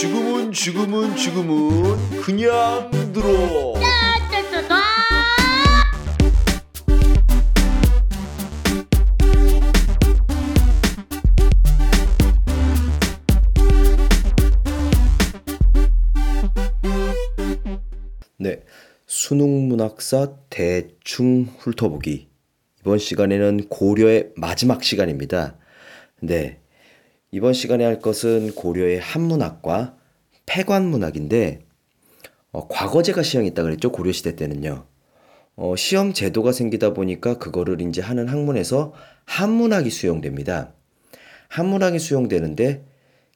지금은 지금은 지금은 그냥 들어. 네, 수능 문학사 대충 훑어보기. 이번 시간에는 고려의 마지막 시간입니다. 네, 이번 시간에 할 것은 고려의 한문학과 폐관문학인데, 어, 과거제가 있다 그랬죠, 고려 시대 때는요. 어, 시험 제도가 생기다 보니까 그거를 이제 하는 학문에서 한문학이 수용됩니다. 한문학이 수용되는데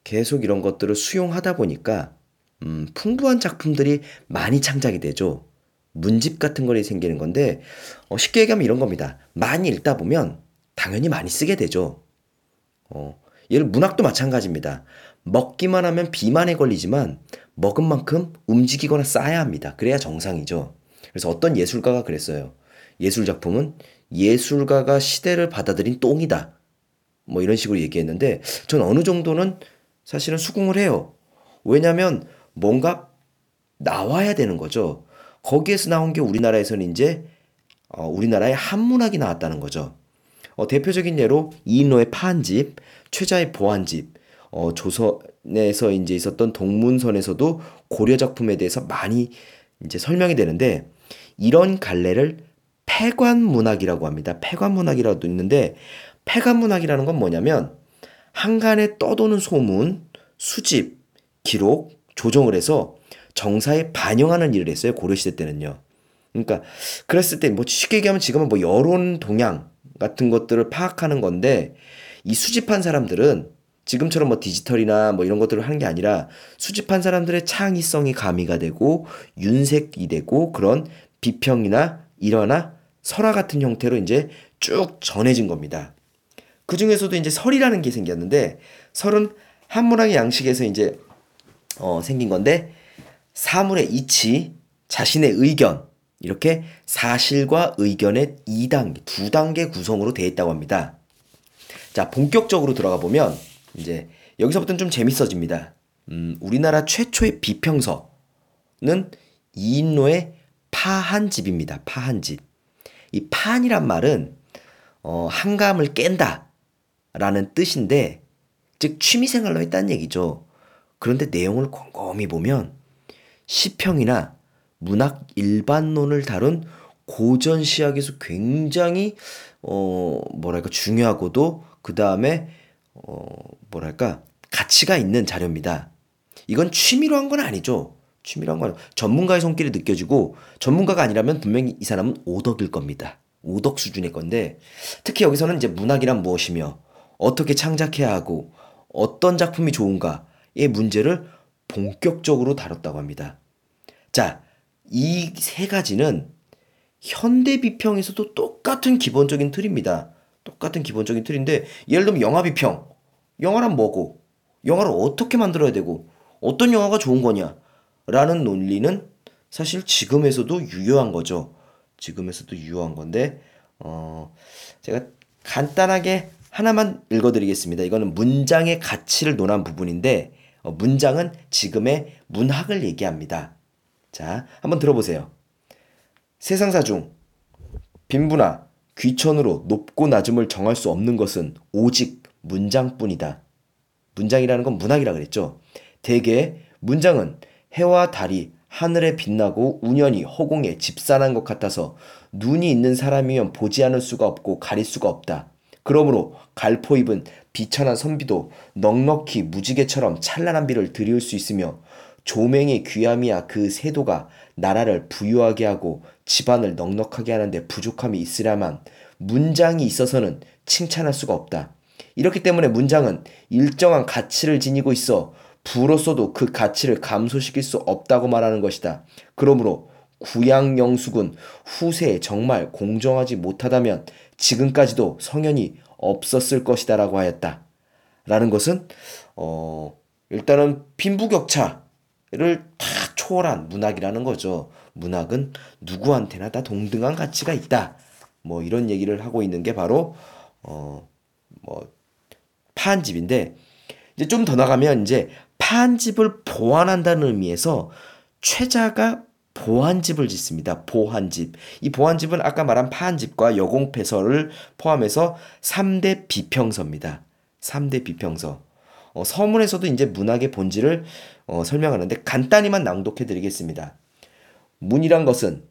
계속 이런 것들을 수용하다 보니까 음, 풍부한 작품들이 많이 창작이 되죠. 문집 같은 거리 생기는 건데 어, 쉽게 얘기하면 이런 겁니다. 많이 읽다 보면 당연히 많이 쓰게 되죠. 어, 예를 문학도 마찬가지입니다. 먹기만 하면 비만에 걸리지만 먹은 만큼 움직이거나 쌓아야 합니다. 그래야 정상이죠. 그래서 어떤 예술가가 그랬어요. 예술 작품은 예술가가 시대를 받아들인 똥이다. 뭐 이런 식으로 얘기했는데 전 어느 정도는 사실은 수긍을 해요. 왜냐면 뭔가 나와야 되는 거죠. 거기에서 나온 게 우리나라에서는 이제 어, 우리나라의 한문학이 나왔다는 거죠. 어, 대표적인 예로 이인로의 파한집, 최자의 보한집, 어, 조선에서 이제 있었던 동문선에서도 고려 작품에 대해서 많이 이제 설명이 되는데 이런 갈래를 폐관 문학이라고 합니다. 폐관 문학이라도 있는데 폐관 문학이라는 건 뭐냐면 한간에 떠도는 소문, 수집, 기록, 조정을 해서 정사에 반영하는 일을 했어요. 고려시대 때는요. 그러니까 그랬을 때 뭐 쉽게 얘기하면 지금은 뭐 여론 동향 같은 것들을 파악하는 건데 이 수집한 사람들은 지금처럼 뭐 디지털이나 뭐 이런 것들을 하는 게 아니라 수집한 사람들의 창의성이 가미가 되고 윤색이 되고 그런 비평이나 일화나 설화 같은 형태로 이제 쭉 전해진 겁니다. 그 중에서도 이제 설이라는 게 생겼는데 설은 한문학의 양식에서 이제 어, 생긴 건데 사물의 이치, 자신의 의견 이렇게 사실과 의견의 2단계, 두 단계 구성으로 되어 있다고 합니다. 자, 본격적으로 들어가 보면 이제 여기서부터는 좀 재밌어집니다. 음, 우리나라 최초의 비평서는 이인로의 파한집입니다. 파한집. 이 파한이란 말은 어, 한감을 깬다 라는 뜻인데 즉 취미생활로 했다는 얘기죠. 그런데 내용을 곰곰이 보면 시평이나 문학 일반론을 다룬 고전 시학에서 굉장히 어 뭐랄까 중요하고도 그 다음에 어 뭐랄까 가치가 있는 자료입니다. 이건 취미로 한 건 아니죠. 취미로 한 건 전문가의 손길이 느껴지고 전문가가 아니라면 분명히 이 사람은 오덕일 겁니다. 오덕 수준의 건데 특히 여기서는 이제 문학이란 무엇이며 어떻게 창작해야 하고 어떤 작품이 좋은가의 문제를 본격적으로 다뤘다고 합니다. 자, 이 세 가지는 현대 비평에서도 똑같은 기본적인 틀입니다. 똑같은 기본적인 틀인데 예를 들면 영화 비평. 영화란 뭐고? 영화를 어떻게 만들어야 되고 어떤 영화가 좋은 거냐? 라는 논리는 사실 지금에서도 유효한 거죠. 지금에서도 유효한 건데 어 제가 간단하게 하나만 읽어드리겠습니다. 이거는 문장의 가치를 논한 부분인데 어, 문장은 지금의 문학을 얘기합니다. 자, 한번 들어보세요. 세상사 중 빈부나 귀천으로 높고 낮음을 정할 수 없는 것은 오직 문장뿐이다. 문장이라는 건 문학이라 그랬죠. 대개 문장은 해와 달이 하늘에 빛나고 우연히 허공에 집산한 것 같아서 눈이 있는 사람이면 보지 않을 수가 없고 가릴 수가 없다. 그러므로 갈포 입은 비천한 선비도 넉넉히 무지개처럼 찬란한 비를 드리울 수 있으며 조명의 귀함이야 그 세도가 나라를 부유하게 하고 집안을 넉넉하게 하는데 부족함이 있으려만 문장이 있어서는 칭찬할 수가 없다. 이렇기 때문에 문장은 일정한 가치를 지니고 있어 부로서도 그 가치를 감소시킬 수 없다고 말하는 것이다. 그러므로 구양 영숙은 후세에 정말 공정하지 못하다면 지금까지도 성현이 없었을 것이다라고 하였다. 라는 것은 어 일단은 빈부격차를 다 초월한 문학이라는 거죠. 문학은 누구한테나 다 동등한 가치가 있다. 뭐 이런 얘기를 하고 있는 게 바로 어 뭐 파한집인데 이제 좀 더 나가면 이제 파한집을 보완한다는 의미에서 최자가 보한집을 짓습니다. 보한집. 이 보한집은 아까 말한 파한집과 여공패설을 포함해서 3대 비평서입니다. 3대 비평서. 어, 서문에서도 이제 문학의 본질을 어, 설명하는데 간단히만 낭독해 드리겠습니다. 문이란 것은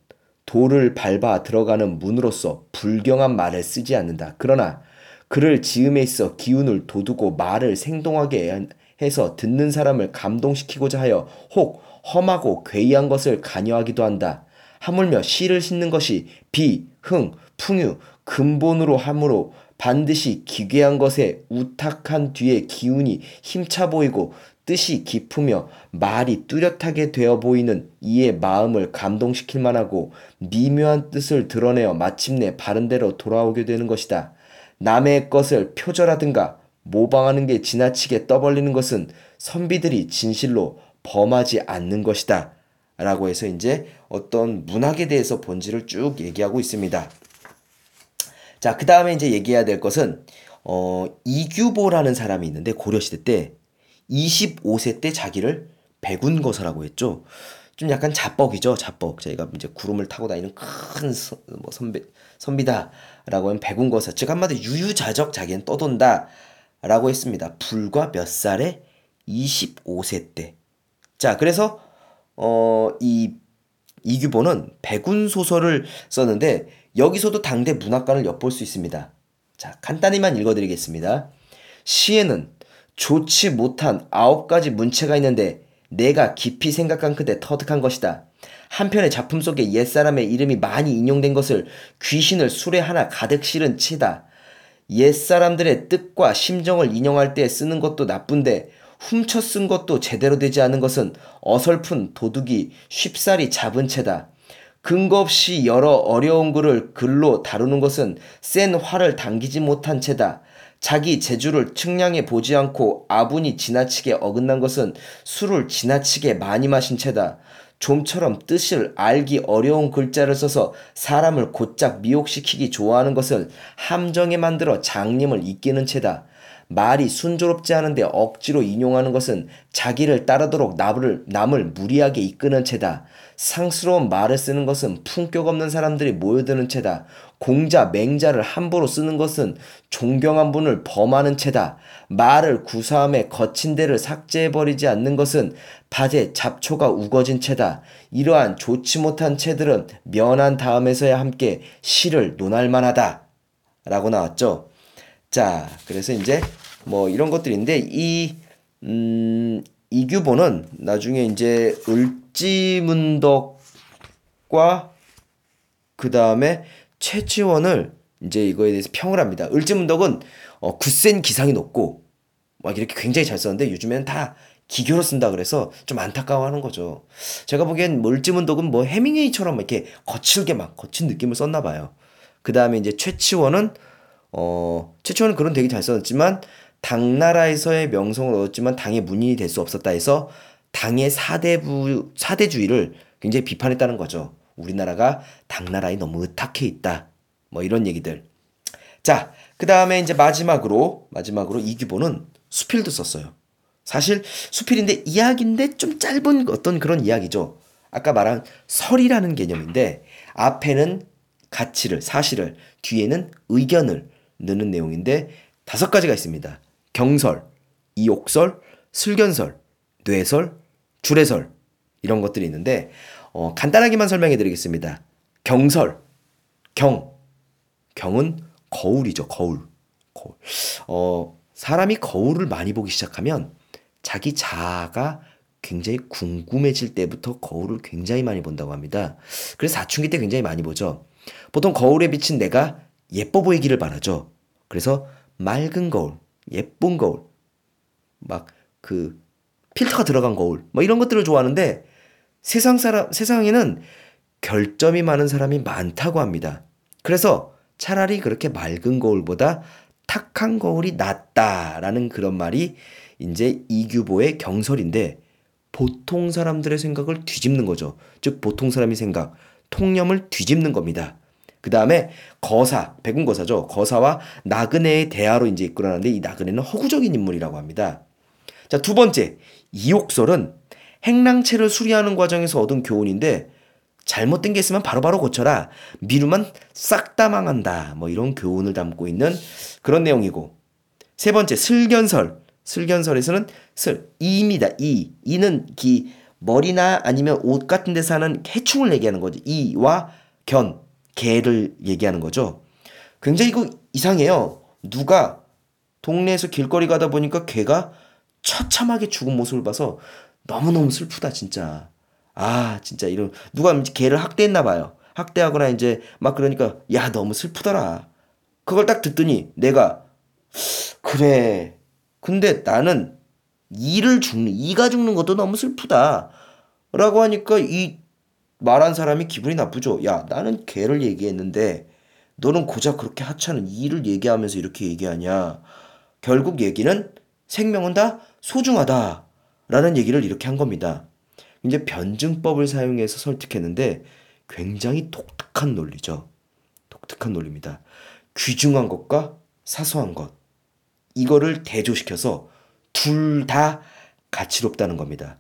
돌을 밟아 들어가는 문으로서 불경한 말을 쓰지 않는다. 그러나 그를 지음에 있어 기운을 돋우고 말을 생동하게 해서 듣는 사람을 감동시키고자 하여 혹 험하고 괴이한 것을 간여하기도 한다. 하물며 시를 싣는 것이 비, 흥, 풍유, 근본으로 함으로 반드시 기괴한 것에 우탁한 뒤에 기운이 힘차 보이고 뜻이 깊으며 말이 뚜렷하게 되어 보이는 이의 마음을 감동시킬 만하고 미묘한 뜻을 드러내어 마침내 바른대로 돌아오게 되는 것이다. 남의 것을 표절하든가 모방하는 게 지나치게 떠벌리는 것은 선비들이 진실로 범하지 않는 것이다. 라고 해서 이제 어떤 문학에 대해서 본질을 쭉 얘기하고 있습니다. 자, 그 다음에 이제 얘기해야 될 것은, 어, 이규보라는 사람이 있는데 고려시대 때 25세 때 자기를 백운거사라고 했죠. 좀 약간 자뻑이죠, 자뻑. 저희가 이제 구름을 타고 다니는 큰 서, 뭐 선배, 선비다라고 하면 백운거사. 즉, 한마디 유유자적 자기는 떠돈다. 라고 했습니다. 불과 몇 살에 25세 때. 자, 그래서, 어, 이, 이규보는 백운 소설을 썼는데, 여기서도 당대 문학관을 엿볼 수 있습니다. 자, 간단히만 읽어드리겠습니다. 시에는 좋지 못한 아홉 가지 문체가 있는데 내가 깊이 생각한 그대 터득한 것이다. 한편의 작품 속에 옛사람의 이름이 많이 인용된 것을 귀신을 술에 하나 가득 실은 채다. 옛사람들의 뜻과 심정을 인용할 때 쓰는 것도 나쁜데 훔쳐 쓴 것도 제대로 되지 않은 것은 어설픈 도둑이 쉽사리 잡은 채다. 근거 없이 여러 어려운 글을 글로 다루는 것은 센 화를 당기지 못한 채다. 자기 재주를 측량해 보지 않고 아분이 지나치게 어긋난 것은 술을 지나치게 많이 마신 채다. 좀처럼 뜻을 알기 어려운 글자를 써서 사람을 곧작 미혹시키기 좋아하는 것을 함정에 만들어 장님을 이기는 채다. 말이 순조롭지 않은데 억지로 인용하는 것은 자기를 따르도록 남을, 남을 무리하게 이끄는 채다. 상스러운 말을 쓰는 것은 품격 없는 사람들이 모여드는 채다. 공자, 맹자를 함부로 쓰는 것은 존경한 분을 범하는 채다. 말을 구사함에 거친 데를 삭제해버리지 않는 것은 밭에 잡초가 우거진 채다. 이러한 좋지 못한 채들은 면한 다음에서야 함께 시를 논할 만하다. 라고 나왔죠. 자, 그래서 이제 뭐 이런 것들인데 이, 음, 이 규보는 나중에 이제 을지문덕과 그 다음에 최치원을 이제 이거에 대해서 평을 합니다. 을지문덕은 어, 굳센 기상이 높고 막 이렇게 굉장히 잘 썼는데 요즘에는 다 기교로 쓴다 그래서 좀 안타까워하는 거죠. 제가 보기엔 뭐 을지문덕은 뭐 해밍웨이처럼 이렇게 거칠게 막 거친 느낌을 썼나 봐요. 그 다음에 이제 최치원은 어 최치원은 그런 되게 잘 썼지만 당나라에서의 명성을 얻었지만 당의 문인이 될 수 없었다 해서 당의 사대부 사대주의를 굉장히 비판했다는 거죠. 우리나라가 당나라에 너무 의탁해 있다. 뭐 이런 얘기들. 자, 그 다음에 이제 마지막으로 마지막으로 이규보는 수필도 썼어요. 사실 수필인데 이야기인데 좀 짧은 어떤 그런 이야기죠. 아까 말한 설이라는 개념인데 앞에는 가치를 사실을 뒤에는 의견을 넣는 내용인데 다섯 가지가 있습니다. 경설, 이옥설, 슬견설, 뇌설, 주례설 이런 것들이 있는데 어, 간단하게만 설명해 드리겠습니다. 경설, 경, 경은 거울이죠. 거울. 거울. 어, 사람이 거울을 많이 보기 시작하면 자기 자아가 굉장히 궁금해질 때부터 거울을 굉장히 많이 본다고 합니다. 그래서 사춘기 때 굉장히 많이 보죠. 보통 거울에 비친 내가 예뻐 보이기를 바라죠. 그래서 맑은 거울, 예쁜 거울, 막 그 필터가 들어간 거울, 뭐 이런 것들을 좋아하는데 세상 사람, 세상에는 결점이 많은 사람이 많다고 합니다. 그래서 차라리 그렇게 맑은 거울보다 탁한 거울이 낫다라는 그런 말이 이제 이규보의 경설인데 보통 사람들의 생각을 뒤집는 거죠. 즉 보통 사람의 생각, 통념을 뒤집는 겁니다. 그 다음에 거사, 백운거사죠. 거사와 나그네의 대화로 이제 이끌어나는데 이 나그네는 허구적인 인물이라고 합니다. 자, 두 번째. 이옥설은 행랑채를 수리하는 과정에서 얻은 교훈인데 잘못된 게 있으면 바로 바로 고쳐라. 미루면 싹 다 망한다. 뭐 이런 교훈을 담고 있는 그런 내용이고. 세 번째, 슬견설. 슬견설에서는 슬, 이입니다. 이. 이는 기, 머리나 아니면 옷 같은 데서 하는 해충을 얘기하는 거죠. 이와 견, 개를 얘기하는 거죠. 굉장히 이거 이상해요. 누가 동네에서 길거리 가다 보니까 개가 처참하게 죽은 모습을 봐서 너무너무 슬프다, 진짜. 아, 진짜 이런, 누가 개를 학대했나 봐요. 학대하거나 이제 막 그러니까, 야, 너무 슬프더라. 그걸 딱 듣더니 내가, 그래. 근데 나는 이를 죽는, 이가 죽는 것도 너무 슬프다. 라고 하니까 이 말한 사람이 기분이 나쁘죠. 야, 나는 개를 얘기했는데, 너는 고작 그렇게 하찮은 이를 얘기하면서 이렇게 얘기하냐. 결국 얘기는 생명은 다 소중하다. 라는 얘기를 이렇게 한 겁니다. 이제 변증법을 사용해서 설득했는데 굉장히 독특한 논리죠. 독특한 논리입니다. 귀중한 것과 사소한 것. 이거를 대조시켜서 둘 다 가치롭다는 겁니다.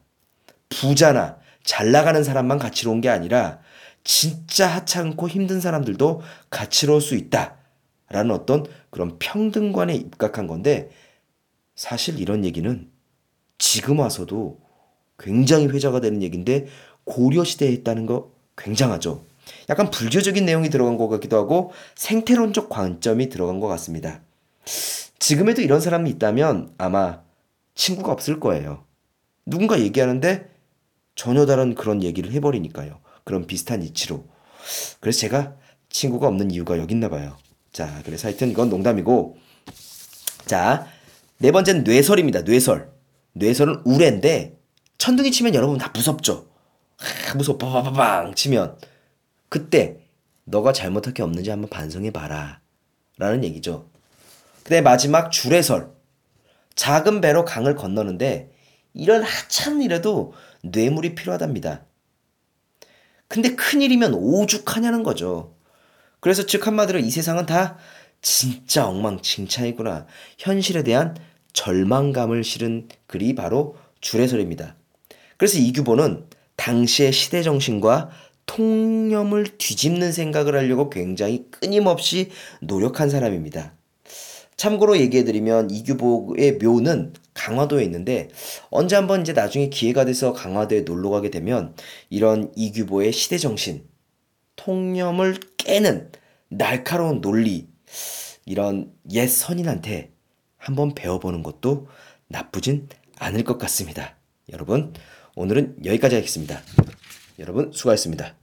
부자나 잘 나가는 사람만 가치로운 게 아니라 진짜 하찮고 힘든 사람들도 가치로울 수 있다. 라는 어떤 그런 평등관에 입각한 건데 사실 이런 얘기는 지금 와서도 굉장히 회자가 되는 얘기인데 고려 시대에 있다는 거 굉장하죠. 약간 불교적인 내용이 들어간 것 같기도 하고 생태론적 관점이 들어간 것 같습니다. 지금에도 이런 사람이 있다면 아마 친구가 없을 거예요. 누군가 얘기하는데 전혀 다른 그런 얘기를 해버리니까요. 그런 비슷한 이치로. 그래서 제가 친구가 없는 이유가 여기 있나 봐요. 자, 그래서 하여튼 이건 농담이고. 자, 네 번째는 뇌설입니다. 뇌설. 뇌설은 우레인데 천둥이 치면 여러분 다 무섭죠. 아, 무서워. 빠바바방 치면 그때 너가 잘못할 게 없는지 한번 반성해 봐라. 라는 얘기죠. 그다음에 마지막 주례설. 작은 배로 강을 건너는데 이런 하찮은 일에도 뇌물이 필요하답니다. 근데 큰일이면 오죽하냐는 거죠. 그래서 즉 한마디로 이 세상은 다 진짜 엉망진창이구나. 현실에 대한 절망감을 실은 글이 바로 주례설입니다. 그래서 이규보는 당시의 시대 정신과 통념을 뒤집는 생각을 하려고 굉장히 끊임없이 노력한 사람입니다. 참고로 얘기해드리면 이규보의 묘는 강화도에 있는데 언제 한번 이제 나중에 기회가 돼서 강화도에 놀러 가게 되면 이런 이규보의 시대 정신, 통념을 깨는 날카로운 논리 이런 옛 선인한테 한번 배워보는 것도 나쁘진 않을 것 같습니다. 여러분 오늘은 여기까지 하겠습니다. 여러분 수고하셨습니다.